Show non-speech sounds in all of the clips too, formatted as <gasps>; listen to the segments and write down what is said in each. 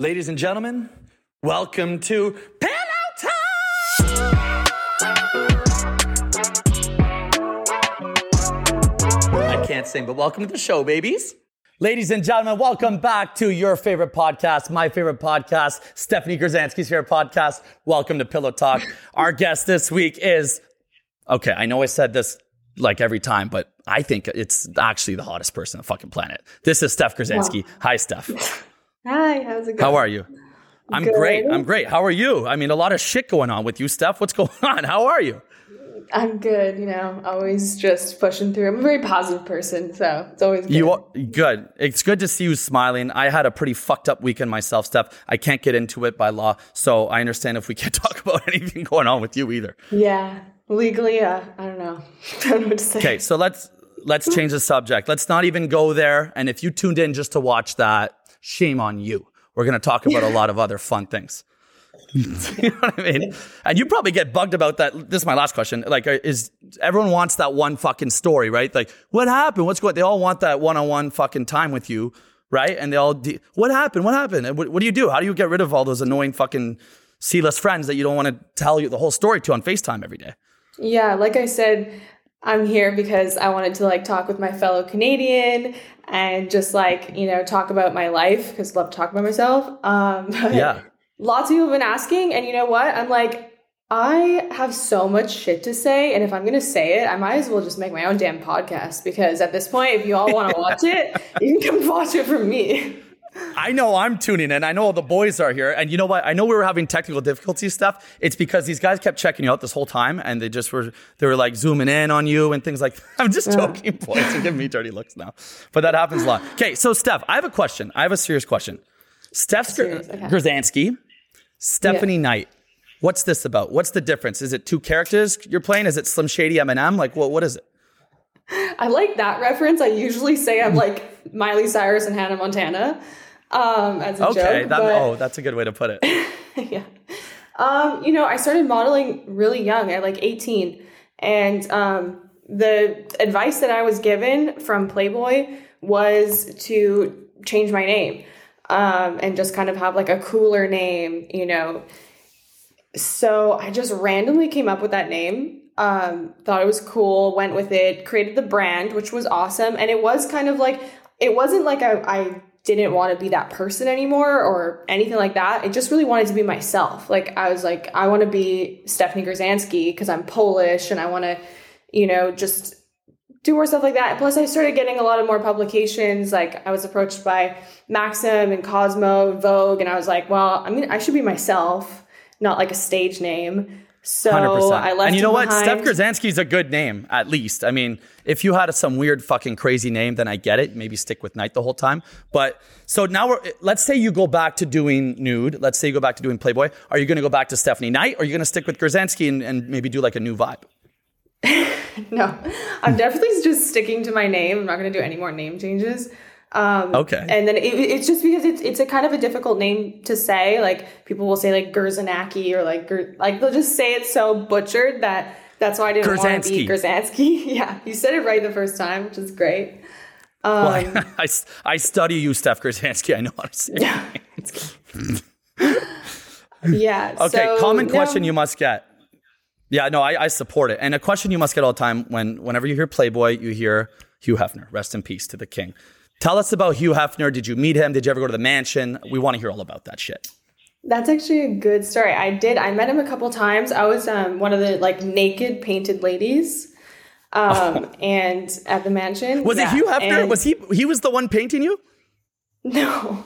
Ladies and gentlemen, welcome to Pillow Talk! I can't sing, but welcome to the show, babies. Ladies and gentlemen, welcome back to your favorite podcast, my favorite podcast, Stephanie Grzanski's favorite podcast. Welcome to Pillow Talk. <laughs> Our guest this week is, okay, I know I said this like every time, but I think it's actually the hottest person on the fucking planet. This is Steph Grzanski. Hi, Steph. <laughs> Hi, how's it going? How are you? I'm Good. great. I'm great. How are you? I mean, a lot of shit going on with you, Steph. What's <laughs> going on? How are you? I'm good, you know, always just pushing through. I'm a very positive person, so it's always good. You are good. It's good to see you smiling. I had a pretty fucked up weekend myself, Steph. I can't get into it by law, so I understand if we <laughs> can't talk about <laughs> anything going on with you either. yeah, legally, uh, I don't know. I don't know what to say. Okay, so let's let's change the subject. Let's not even go there. And if you tuned in just to watch that, shame on you. We're going to talk about a lot of other fun things. <laughs> you know what I mean? And you probably get bugged about that. This is my last question. Like, uh, is everyone wants that one fucking story, right? Like, what happened? What's going? They all want that one-on-one fucking time with you, right? And they all, de- what happened? What happened? What, what do you do? How do you get rid of all those annoying fucking C-list friends that you don't want to tell you the whole story to on Facetime every day? Yeah, like I said, I'm here because I wanted to like talk with my fellow Canadian and just like, you know, talk about my life because I love to talk about myself. Um, <laughs> Yeah. lots of people have been asking, and you know what? I'm like, I have so much shit to say, and if I'm gonna say it, I might as well just make my own damn podcast because at this point, if you all want to <laughs> watch it, you can come watch it from me. I know I'm tuning in. I know all the boys are here. And you know what? I know we were having technical difficulties stuff. It's because these guys kept checking you out this whole time and they just were they were like zooming in on you and things like <laughs> I'm just joking, boys. You're giving me dirty looks now. But that happens a lot. Okay, so Steph, I have a question. I have a serious question. Steph Serious, okay. Grzanski, Stephanie Knight. What's this about? What's the difference? Is it two characters you're playing? Is it Slim Shady Eminem? Like what what is it? I like that reference. I usually say I'm like Miley Cyrus and Hannah Montana um, as a Okay, joke. that, but- oh, that's a good way to put it. <laughs> yeah. Um, you know, I started modeling really young at like 18. And um, the advice that I was given from Playboy was to change my name um, and just kind of have like a cooler name, you know. So I just randomly came up with that name. Um, thought it was cool, went with it, created the brand, which was awesome. And it was kind of like, it wasn't like I, I didn't want to be that person anymore or anything like that. I just really wanted to be myself. Like I was like, I want to be Stephanie Grzanski because I'm Polish and I want to, you know, just do more stuff like that. Plus, I started getting a lot of more publications. Like I was approached by Maxim and Cosmo, Vogue, and I was like, well, I mean, I should be myself, not like a stage name. So 100%. I left. and you know what? Steph. Grzanski's a good name, at least. I mean, if you had some weird fucking crazy name, then I get it. Maybe stick with Knight the whole time. But so now we're, let's say you go back to doing nude. Let's say you go back to doing Playboy. Are you going to go back to Stephanie Knight or are you going to stick with Grzanski and, and maybe do like a new vibe? <laughs> No, I'm definitely just sticking to my name. I'm not going to do any more name changes. Um, Okay. And then it, it's just because it's it's a kind of a difficult name to say. Like people will say like Gerzanaki or like Ger- like they'll just say it so butchered that that's why I didn't want to be Gerzanski. <laughs> yeah, you said it right the first time, which is great. Well, Um, <laughs> I, I, I study you, Steph Grzanski. I know how to say <laughs> it. Yeah. Okay, so, common no. question you must get. Yeah, no, I, I support it. And a question you must get all the time when whenever you hear Playboy, you hear Hugh Hefner. Rest in peace to the king. Tell us about Hugh Hefner. Did you meet him? Did you ever go to the mansion? We want to hear all about that shit. That's actually a good story. I did. I met him a couple times. I was um, one of the like naked painted ladies, um, <laughs> and at the mansion. Was Yeah, it Hugh Hefner? and- Was he he was the one painting you? No,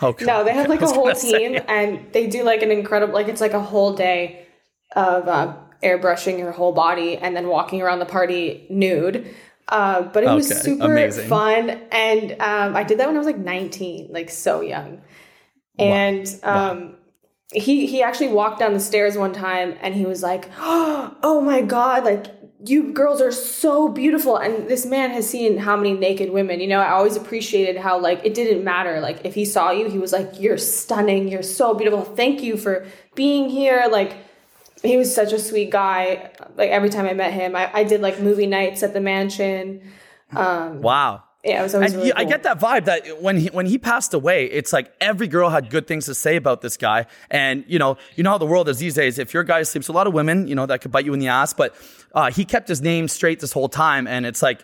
Okay. no. They have like <laughs> a whole gonna say. team, and they do like an incredible. Like it's like a whole day of uh, airbrushing your whole body and then walking around the party nude. Uh, but it was super amazing. fun, and um, I did that when I was like 19, like so young. And um, he he actually walked down the stairs one time, and he was like, <gasps> "Oh my god, like." You girls are so beautiful, and this man has seen how many naked women. You know, I always appreciated how like it didn't matter. Like if he saw you, he was like, "You're stunning. You're so beautiful. Thank you for being here." Like he was such a sweet guy. Like every time I met him, I, I did like movie nights at the mansion. Um, Wow. yeah, it was always And really you- I get that vibe that when he when he passed away, it's like every girl had good things to say about this guy. And you know, you know how the world is these days. If your guy sleeps a lot of women, you know that could bite you in the ass. But uh, he kept his name straight this whole time, and it's like,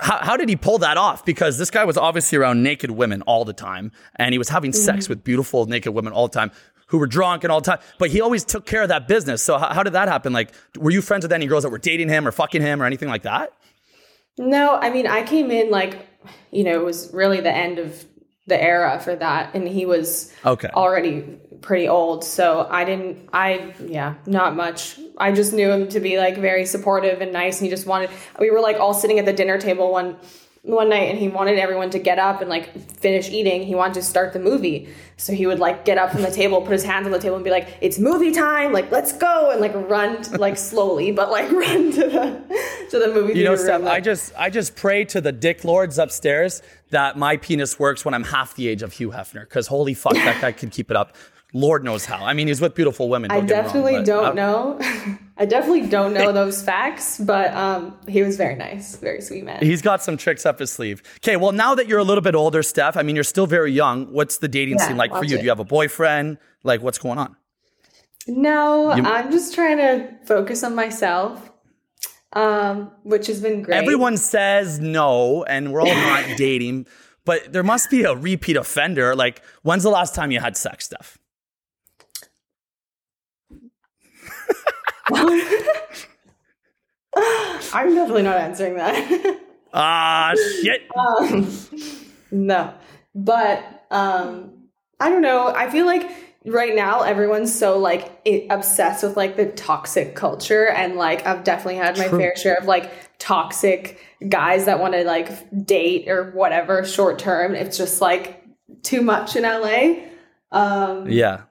how, how did he pull that off? Because this guy was obviously around naked women all the time, and he was having sex with beautiful naked women all the time. Who were drunk and all the time, but he always took care of that business. So how, how did that happen? Like, were you friends with any girls that were dating him or fucking him or anything like that? No, I mean, I came in like, you know, it was really the end of the era for that. And he was Okay. already pretty old. So I didn't, I, yeah, not much. I just knew him to be like very supportive and nice. And he just wanted, we were like all sitting at the dinner table one, one night and he wanted everyone to get up and like finish eating. He wanted to start the movie. So he would like get up from the table, put his hands on the table and be like, it's movie time. Like, let's go. And like run to, like slowly, but like <laughs> run to the, to the movie You know, Steph, I just I just pray to the dick lords upstairs that my penis works when I'm half the age of Hugh Hefner. Because holy fuck, that guy can keep it up. Lord knows how. I mean, he's with beautiful women. I me wrong, definitely don't uh, know. <laughs> I definitely don't know those facts, but um, he was very nice, very sweet man. He's got some tricks up his sleeve. Okay, well, now that you're a little bit older, Steph, I mean, you're still very young. What's the dating Yeah, scene like for you? it. Do you have a boyfriend? Like, what's going on? no, You- I'm just trying to focus on myself, um, which has been great. Everyone says no, and we're all not <laughs> dating, but there must be a repeat offender. Like, when's the last time you had sex, Steph? <laughs> I'm definitely not answering that. <laughs> Ah, shit. um, no, but um, I don't know. I feel like right now everyone's so like obsessed with like the toxic culture, and like I've definitely had my True. fair share of like toxic guys that want to like date or whatever short term. It's just like too much in LA. Um, Yeah.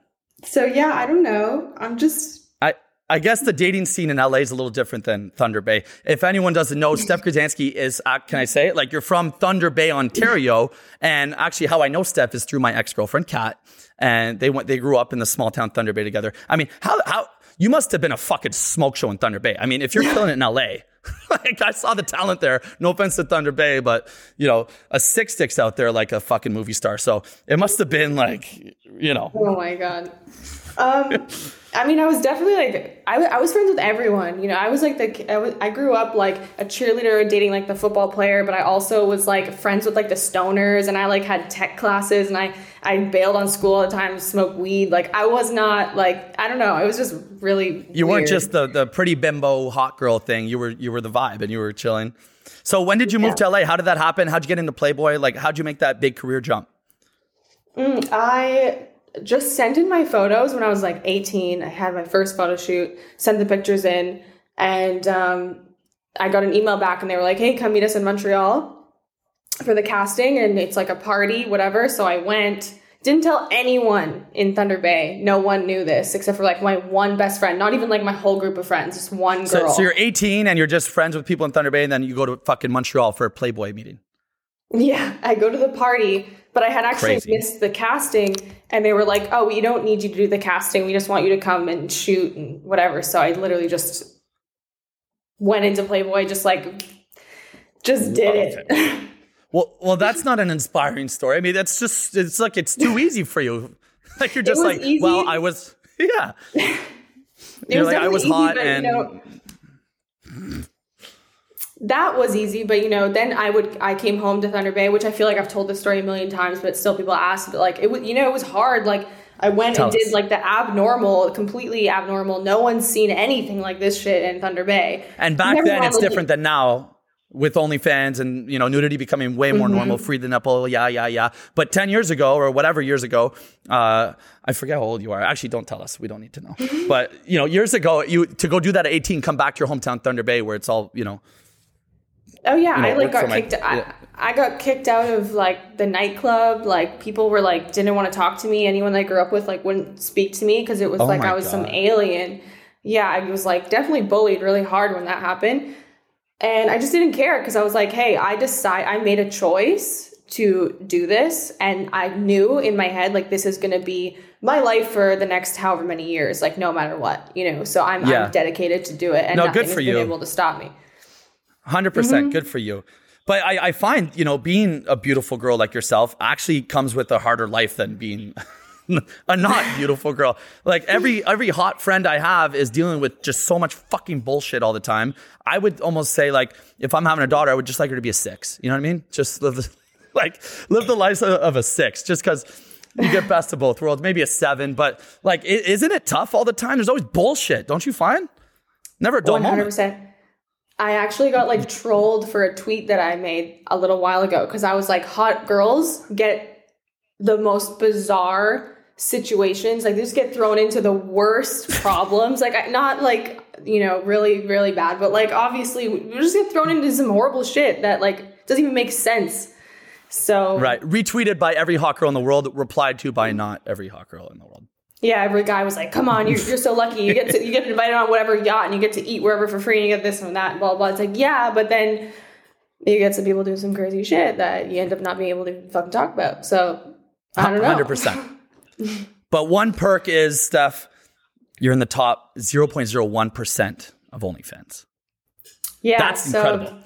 So yeah, I don't know. I'm just I, guess the dating scene in LA is a little different than Thunder Bay. If anyone doesn't know, Steph Grzanski is, uh, can I say it? Like you're from Thunder Bay, Ontario. And actually how I know Steph is through my ex-girlfriend, Kat. And they went, they grew up in the small town Thunder Bay together. I mean, how, how, you must have been a fucking smoke show in Thunder Bay. I mean, if you're killing it in LA, <laughs> like I saw the talent there. No offense to Thunder Bay, but you know, a six sticks out there like a fucking movie star. So it must have been like, you know, Oh my god. Um, I mean, I was definitely like, I, I was friends with everyone. You know, I was like the, I, was, I grew up like a cheerleader dating like the football player, but I also was like friends with like the stoners, and I like had tech classes, and I I bailed on school all the time, smoked weed. Like I was not like I don't know. It was just really. You weren't just the the pretty bimbo hot girl thing. You were you were the vibe and you were chilling. So when did you move to LA? How did that happen? How'd you get into Playboy? Like how'd you make that big career jump? I just sent in my photos when I was like 18. I had my first photo shoot, sent the pictures in, and um, I got an email back and they were like, hey, come meet us in Montreal for the casting. And it's like a party, whatever. So I went. Didn't tell anyone in Thunder Bay. No one knew this except for like my one best friend. Not even like my whole group of friends. Just one girl. so you're 18 and you're just friends with people in Thunder Bay, and then you go to fucking Montreal for a Playboy meeting. Yeah, I go to the party, but I had actually Crazy. missed the casting, and they were like, "Oh, we don't need you to do the casting. We just want you to come and shoot and whatever." So I literally just went into Playboy, just like, just did Love it. <laughs> Well, well, that's not an inspiring story. I mean, that's just it's like it's too easy for you. <laughs> Like you're just like, easy. well, I was, <laughs> yeah. It You're like, I was easy, hot but, and you know, that was easy. But you know, then I would I came home to Thunder Bay, which I feel like I've told this story a million times, but still people ask. But like it was, you know, it was hard. Like I went Tell and did like the abnormal, completely abnormal. No one's seen anything like this shit in Thunder Bay. And back then, it's different than now with OnlyFans and you know nudity becoming way more normal, free the nipple, yeah, yeah, yeah. But ten years ago or whatever years ago, uh, I forget how old you are. Actually, don't tell us. We don't need to know. but you know, years ago, you to go do that at eighteen, come back to your hometown Thunder Bay, where it's all you know. Oh yeah, you know, I like got for my- kicked. I, yeah. I got kicked out of like the nightclub. Like people were like didn't want to talk to me. Anyone that I grew up with like wouldn't speak to me because it was Oh like I was some alien. Yeah, I was like definitely bullied really hard when that happened, and I just didn't care because I was like, hey, I decide I made a choice to do this, and I knew in my head like this is gonna be my life for the next however many years, like no matter what, you know. So I'm, Yeah. I'm dedicated to do it, and No, nothing good for has been you. able to stop me. Hundred Mm-hmm. percent, good for you. but I, I find you know being a beautiful girl like yourself actually comes with a harder life than being <laughs> <laughs> a not beautiful girl. Like every every hot friend I have is dealing with just so much fucking bullshit all the time. I would almost say like if I'm having a daughter, I would just like her to be a six. You know what I mean? Just live the, <laughs> like live the life of, a six. Just because you get best of both worlds. Maybe a seven, but like is isn't it tough all the time? There's always bullshit, don't you find? Never a dull One hundred moment. percent. I actually got like trolled for a tweet that I made a little while ago because I was like, hot girls get the most bizarre situations. Like they just get thrown into the worst <laughs> problems. Like not like you know really really bad, but like obviously we just get thrown into some horrible shit that like doesn't even make sense. So Right. Retweeted by every hot girl in the world, replied to by not every hot girl in the world. Yeah, every guy was like, "Come on, you're, you're so lucky. You get to you get invited on whatever yacht, and you get to eat wherever for free, and you get this and that, and blah blah." It's like, yeah, but then you get some people doing some crazy shit that you end up not being able to fucking talk about. So I don't know. Hundred percent. But one perk is Steph, you're in the top zero point zero one percent of OnlyFans. Yeah, That's so incredible.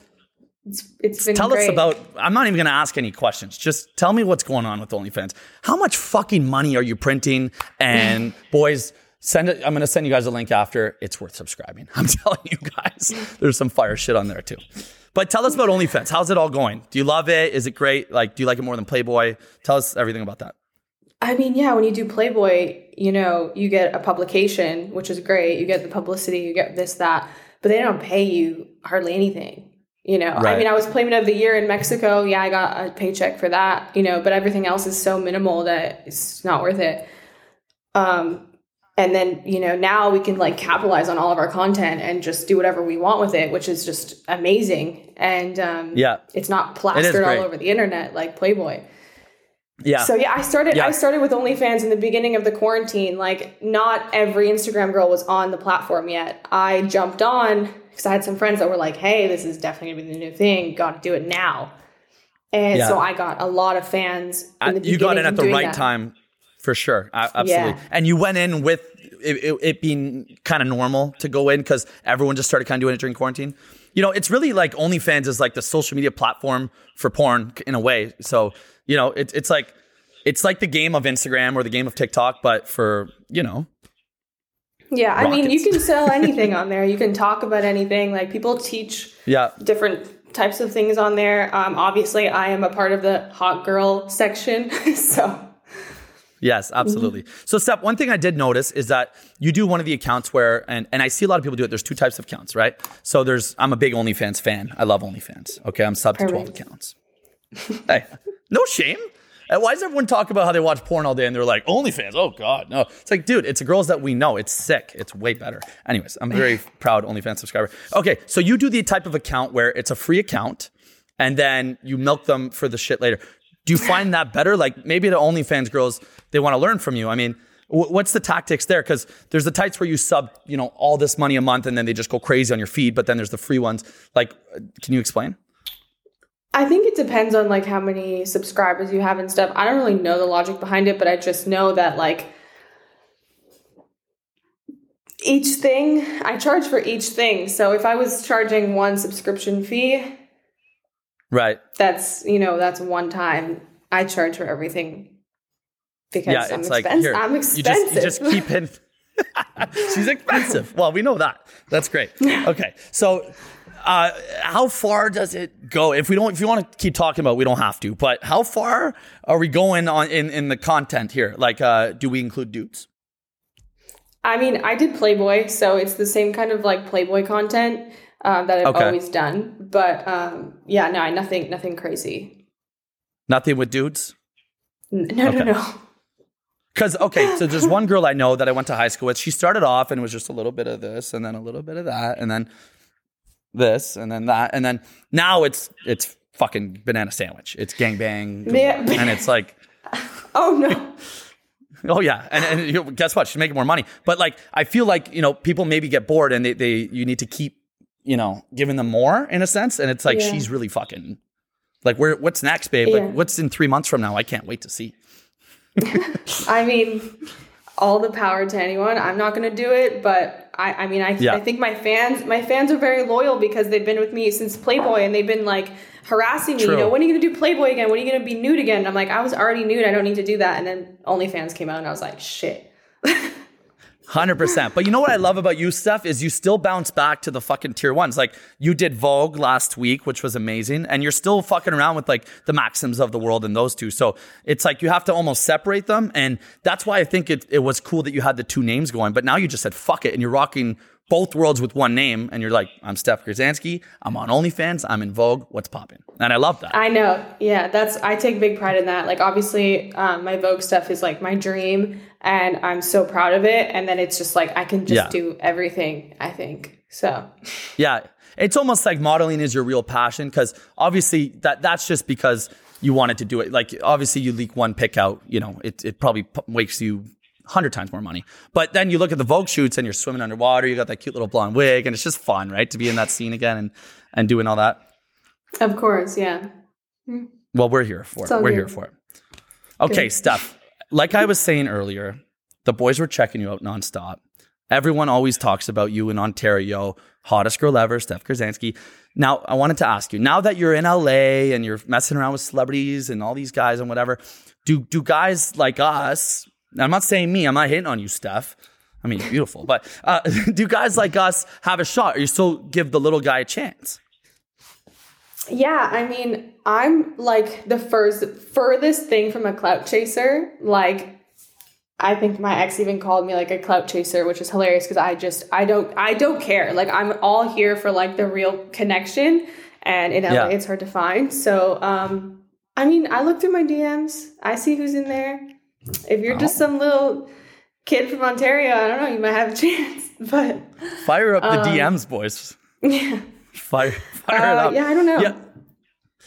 It's, it's been Tell great. us about. I'm not even going to ask any questions. Just tell me what's going on with OnlyFans. How much fucking money are you printing? And <laughs> boys, send it. I'm going to send you guys a link after. It's worth subscribing. <laughs> I'm telling you guys, there's some fire shit on there too. But tell us about OnlyFans. How's it all going? Do you love it? Is it great? Like, do you like it more than Playboy? Tell us everything about that. I mean, yeah, when you do Playboy, you know, you get a publication, which is great. You get the publicity, you get this, that, but they don't pay you hardly anything. You know, right. I mean, I was Playmate of the Year in Mexico. Yeah, I got a paycheck for that, you know, but everything else is so minimal that it's not worth it. Um, and then, you know, now we can like capitalize on all of our content and just do whatever we want with it, which is just amazing. And um, Yeah. it's not plastered all over the internet like Playboy. Yeah. So yeah, I started. Yeah. I started with OnlyFans in the beginning of the quarantine. Like, not every Instagram girl was on the platform yet. I jumped on because I had some friends that were like, "Hey, this is definitely gonna be the new thing. Got to do it now." And Yeah. so I got a lot of fans. In the Uh, you got in at the right that. time for sure A- absolutely Yeah. and you went in with it, it, it being kind of normal to go in because everyone just started kind of doing it during quarantine you know it's really like onlyfans is like the social media platform for porn in a way so you know it, it's like it's like the game of instagram or the game of tiktok but for you know Yeah, I mean, you can sell <laughs> anything on there. You can talk about anything. Like people teach yeah different types of things on there. Um, obviously, I am a part of the hot girl section, <laughs> so Yes, mm-hmm. absolutely. So, Steph, one thing I did notice is that you do one of the accounts where, and, and I see a lot of people do it. There's two types of accounts, right? So, there's, I'm a big OnlyFans fan. I love OnlyFans. Okay. I'm sub to 12 accounts. hey, no shame. And why does everyone talk about how they watch porn all day and they're like, OnlyFans? Oh, God, no. It's like, dude, it's the girls that we know. It's sick. It's way better. Anyways, I'm a very <sighs> proud OnlyFans subscriber. Okay. So, you do the type of account where it's a free account and then you milk them for the shit later. Do you find that better? Like maybe the OnlyFans girls, they want to learn from you. I mean, wh- what's the tactics there? Because there's the tights where you sub, you know, all this money a month and then they just go crazy on your feed. But then there's the free ones. Like, uh, can you explain? I think it depends on like how many subscribers you have and stuff. I don't really know the logic behind it, but I just know that like each thing I charge for each thing. So if I was charging one subscription fee, Right. that's you know that's one time. I charge for everything because Yeah. I'm It's like expensive. here, I'm you expensive. just you just <laughs> keep in. <laughs> She's expensive. Well, we know that. That's great. Okay. So, uh, how far does it go? If we don't, if you want to keep talking about, it, we don't have to. But how far are we going on in in the content here? Like, uh, do we include dudes? I mean, I did Playboy, so it's the same kind of like Playboy content uh, that I've Okay. always done. But um, yeah, no, nothing, nothing crazy. Nothing with dudes. N- No, Okay. no, <laughs> no. Because okay, so there's one girl I know that I went to high school with. She started off and it was just a little bit of this, and then a little bit of that, and then this, and then that, and then now it's it's fucking banana sandwich. It's gangbang, galore. <laughs> Yeah. and it's like, <laughs> Oh no. oh yeah, and, and you know, guess what? She's making more money. But like, I feel like you know people maybe get bored, and they they you need to keep you know giving them more in a sense, and it's like Yeah. she's really fucking like where what's next, babe? Yeah. Like what's in three months from now? I can't wait to see. <laughs> I mean, all the power to anyone. I'm not going to do it, but I, I mean, I, Yeah. I think my fans, my fans are very loyal because they've been with me since Playboy and they've been like harassing me. True. You know, when are you gonna do Playboy again? When are you gonna be nude again? And I'm like, I was already nude. I don't need to do that. And then OnlyFans came out, and I was like, shit. <laughs> Hundred percent. But you know what I love about you, Steph, is you still bounce back to the fucking tier ones. Like you did Vogue last week, which was amazing, and you're still fucking around with like the Maxims of the world and those two. So it's like you have to almost separate them, and that's why I think it, it was cool that you had the two names going. But now you just said fuck it, and you're rocking both worlds with one name, and you're like, I'm Steph Grzanski, I'm on OnlyFans, I'm in Vogue, what's popping? And I love that. I know. Yeah, that's I take big pride in that. Like obviously, um, my Vogue stuff is like my dream, and I'm so proud of it. And then it's just like I can just Yeah. do everything. I think so. Yeah. It's almost like modeling is your real passion because obviously that that's just because you wanted to do it. Like obviously you leak one pick out, you know, it, it probably p- makes you hundred times more money. But then you look at the Vogue shoots and you're swimming underwater, you got that cute little blonde wig, and it's just fun, right? To be in that scene again and and doing all that. Of course, yeah. Hmm. Well, we're here for it. We're good. here for it. Okay, Steph. Like I was saying earlier, the boys were checking you out nonstop. Everyone always talks about you in Ontario, hottest girl ever, Steph Grzanski. Now, I wanted to ask you, now that you're in LA and you're messing around with celebrities and all these guys and whatever, do do guys like us, I'm not saying me, I'm not hitting on you, Steph. I mean, beautiful, but uh, <laughs> do guys like us have a shot or you still give the little guy a chance? Yeah, I mean, I'm like the first furthest thing from a clout chaser. Like, I think my ex even called me like a clout chaser, which is hilarious because I just I don't I don't care. Like, I'm all here for like the real connection, and in LA Yeah. it's hard to find. So, um, I mean, I look through my DMs, I see who's in there. If you're just some little kid from Ontario, I don't know, you might have a <laughs> chance. But Fire up the DMs, boys. <laughs> yeah, Fire, fire it uh, up. yeah, I don't know. Yeah.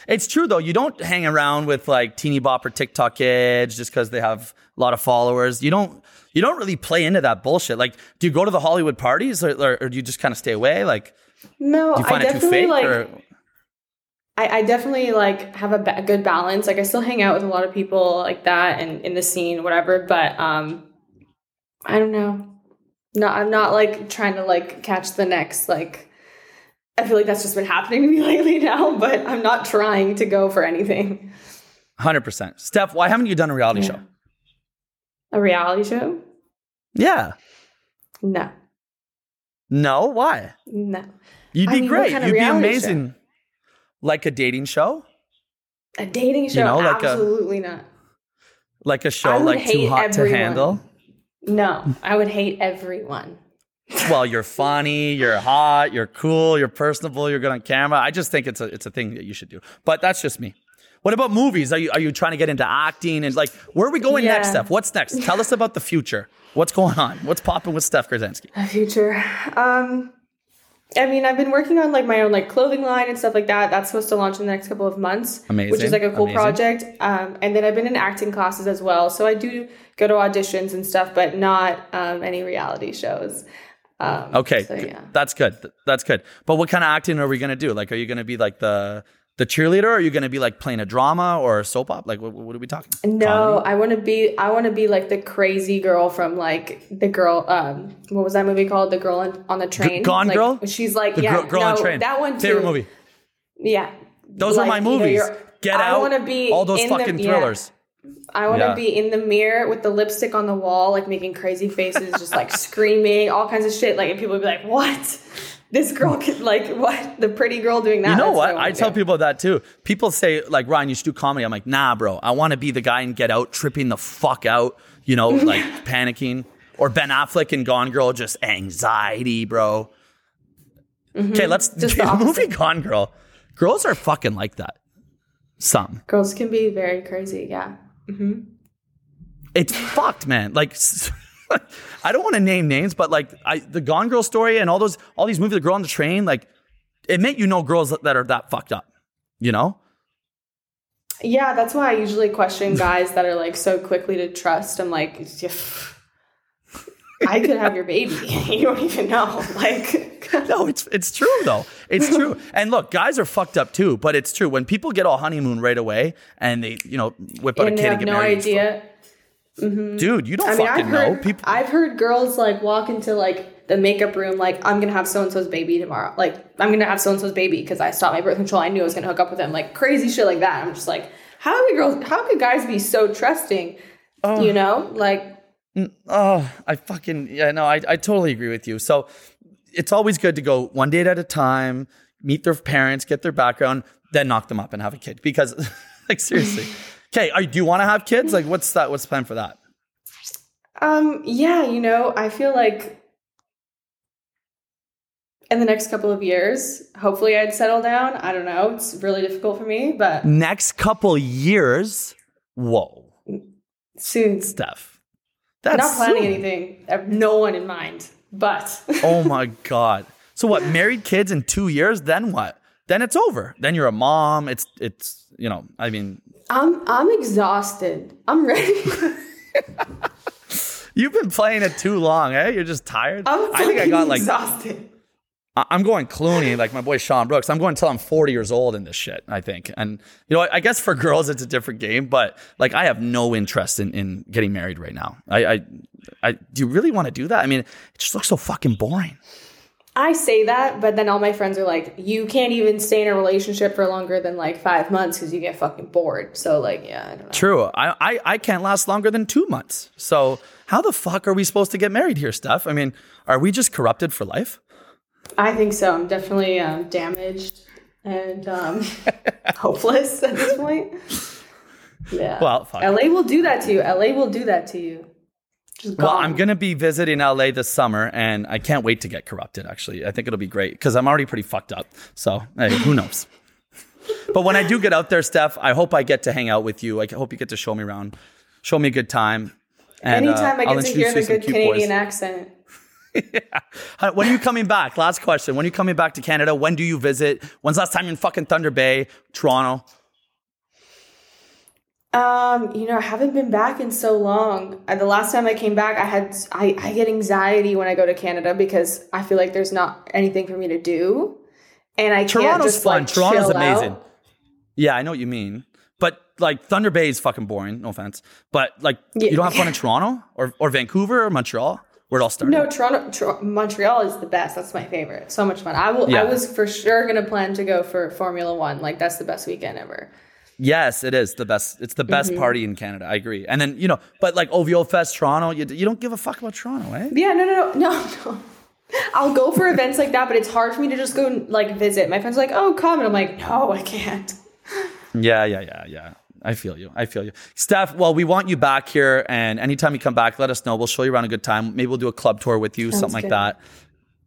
It's true though. You don't hang around with like teeny bopper TikTok kids just because they have a lot of followers. You don't. You don't really play into that bullshit. Like, do you go to the Hollywood parties or, or, or do you just kind of stay away? Like, No, do you find I it too definitely fake? like. or I, I definitely like have a, ba- a good balance. Like I still hang out with a lot of people like that and in the scene, whatever. But um, I don't know. No, I'm not like trying to like catch the next like. I feel like that's just been happening to me <laughs> lately now, but I'm not trying to go for anything. hundred percent. Steph, why haven't you done a reality Yeah. show? A reality show? Yeah. No, No. Why? no. You'd I be mean, great. kind of You'd be amazing. Like a dating show, A dating show? know, like a- Absolutely not. like a show like Too Hot to. Handle. No, I would hate everyone. Well, you're funny, you're hot, you're cool, you're personable, you're good on camera. I just think it's a it's a thing that you should do. But that's just me. What about movies? Are you are you trying to get into acting and like where are we going next, Steph? What's next? Tell us about the future. What's going on? What's popping with Steph Grzanski? The future. Um, I mean, I've been working on like my own like clothing line and stuff like that. That's supposed to launch in the next couple of months, Amazing. which is like a cool amazing. project. Um, and then I've been in acting classes as well, so I do go to auditions and stuff, but not um, any reality shows. Um, Okay, so, yeah. that's good. That's good. But what kind of acting are we gonna do? Like, are you gonna be like the the cheerleader? Or are you gonna be like playing a drama or a soap opera? Like, what, what are we talking? No, Comedy? I want to be. I want to be like the crazy girl from like the girl. Um, what was that movie called? The girl on, on the train. Gone Like, Girl? She's like The yeah, girl, girl no, on train. That one too. Favorite movie. Yeah, Those are my movies. you're- Get I out. wanna be all those in the- fucking yeah. I want to Yeah. be in the mirror with the lipstick on the wall, like making crazy faces, just like <laughs> screaming, all kinds of shit. Like, and people would be like, "What? This girl could like what? The pretty girl doing that?" You know That's what? wanna I tell do. people that too. People say like Ryan, you should do comedy. I'm like, nah, bro. I want to be the guy and Get Out, tripping the fuck out. You know, <laughs> like panicking. Or Ben Affleck in Gone Girl, just anxiety, bro. Okay, let's Mm-hmm. Just <laughs> the, the movie. Gone Girl. Girls are fucking like that. Some. girls can be very crazy. Yeah. Mm-hmm. It's fucked, man. Like, <laughs> I don't want to name names, but like I, the Gone Girl story and all those, all these movies, the girl on the train, like it meant you know girls that are that fucked up. You know? Yeah, that's why I usually question <laughs> guys that are like so quickly to trust. I'm like, I could have your baby. <laughs> you don't even know. Like, <laughs> No, it's it's true though. It's true. <laughs> and look, guys are fucked up too, but it's true. When people get all honeymoon right away and they, you know, whip out and a kid and get no married, idea. fu- mm-hmm. dude, you don't I mean, fucking I've know. People, I've heard girls like walk into like the makeup room like I'm gonna have so and so's baby tomorrow. Like I'm gonna have so and so's baby because I stopped my birth control. I knew I was gonna hook up with him. Like crazy shit like that. I'm just like, how could girls? How could guys be so trusting? You know, like Oh, I fucking yeah, no, I, I totally agree with you. So it's always good to go one date at a time, meet their parents, get their background, then knock them up and have a kid. Because <laughs> like seriously. <laughs> Okay, do you want to have kids? Like what's that what's the plan for that? Um, yeah, you know, I feel like in the next couple of years, hopefully I'd settle down. I don't know. It's really difficult for me, but Next couple years. Whoa, soon. Stuff. That's Not planning soon. anything. I have no one in mind. But <laughs> Oh my god. So what? Married kids in two years? Then what? Then it's over. Then you're a mom. It's it's you know. I mean, I'm I'm exhausted. I'm ready. <laughs> you've been playing it too long, eh? You're just tired. I'm I think I got like exhausted. I'm going Clooney, like my boy Sean Brooks. I'm going until I'm 40 years old in this shit. I think, and you know, I guess for girls it's a different game, but like I have no interest in in getting married right now. I I, I do you really want to do that? I mean, it just looks so fucking boring. I say that, but then all my friends are like, "You can't even stay in a relationship for longer than like five months because you get fucking bored." So like, yeah, I don't know. True. I, I I can't last longer than two months. So how the fuck are we supposed to get married here, Steph? I mean, are we just corrupted for life? I think so. I'm definitely um, damaged and um, <laughs> hopeless at this point. Yeah. Well, fuck. LA will do that to you. LA will do that to you. Just Well. I'm going to be visiting LA this summer and I can't wait to get corrupted, actually. I think it'll be great because I'm already pretty fucked up. So, hey, who knows? <laughs> but when I do get out there, Steph, I hope I get to hang out with you. I hope you get to show me around, show me a good time. And, uh, Anytime I I'll get to hear the good Canadian boys. accent. <laughs> Hi, When are you coming back? Last question. When are you coming back to Canada? When do you visit? When's the last time you're in fucking Thunder Bay, Toronto? Um, you know, I haven't been back in so long. Uh, the last time I came back, I had I, I get anxiety when I go to Canada because I feel like there's not anything for me to do, and I can't Toronto's just fun. like Toronto's amazing. out. Yeah, I know what you mean. But like Thunder Bay is fucking boring. No offense. But like, Yeah. you don't have fun in <laughs> Toronto or, or Vancouver or Montreal where it all started. No, Toronto, Tor- Montreal is the best. That's my favorite. So much fun. I will. Yeah. I was for sure gonna plan to go for Formula One. Like that's the best weekend ever. Yes, it is the best. It's the best Mm-hmm. party in Canada. I agree. And then you know, but like OVO Fest, Toronto, you, you don't give a fuck about Toronto, eh? Yeah, no, no, no, no, <laughs> no. I'll go for events like that, but it's hard for me to just go and like visit. My friends are like, "Oh, come," and I'm like, "No, I can't." Yeah, yeah, yeah, yeah. I feel you. I feel you. Steph, well, we want you back here. And anytime you come back, let us know. We'll show you around a good time. Maybe we'll do a club tour with you, something like that.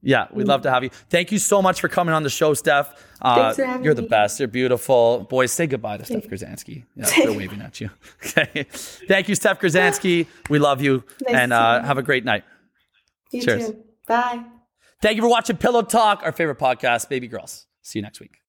Yeah, we'd love to have you. Thank you so much for coming on the show, Steph. Uh, Thanks for having you're the me. best. You're beautiful. Boys, say goodbye to Steph Grzanski. <laughs> Yeah, they're waving at you. <laughs> Okay. Thank you, Steph Grzanski. We love you. <gasps> Nice and uh, you. have a great night. You Cheers. too. Bye. Thank you for watching Pillow Talk, our favorite podcast, Baby Girls. See you next week.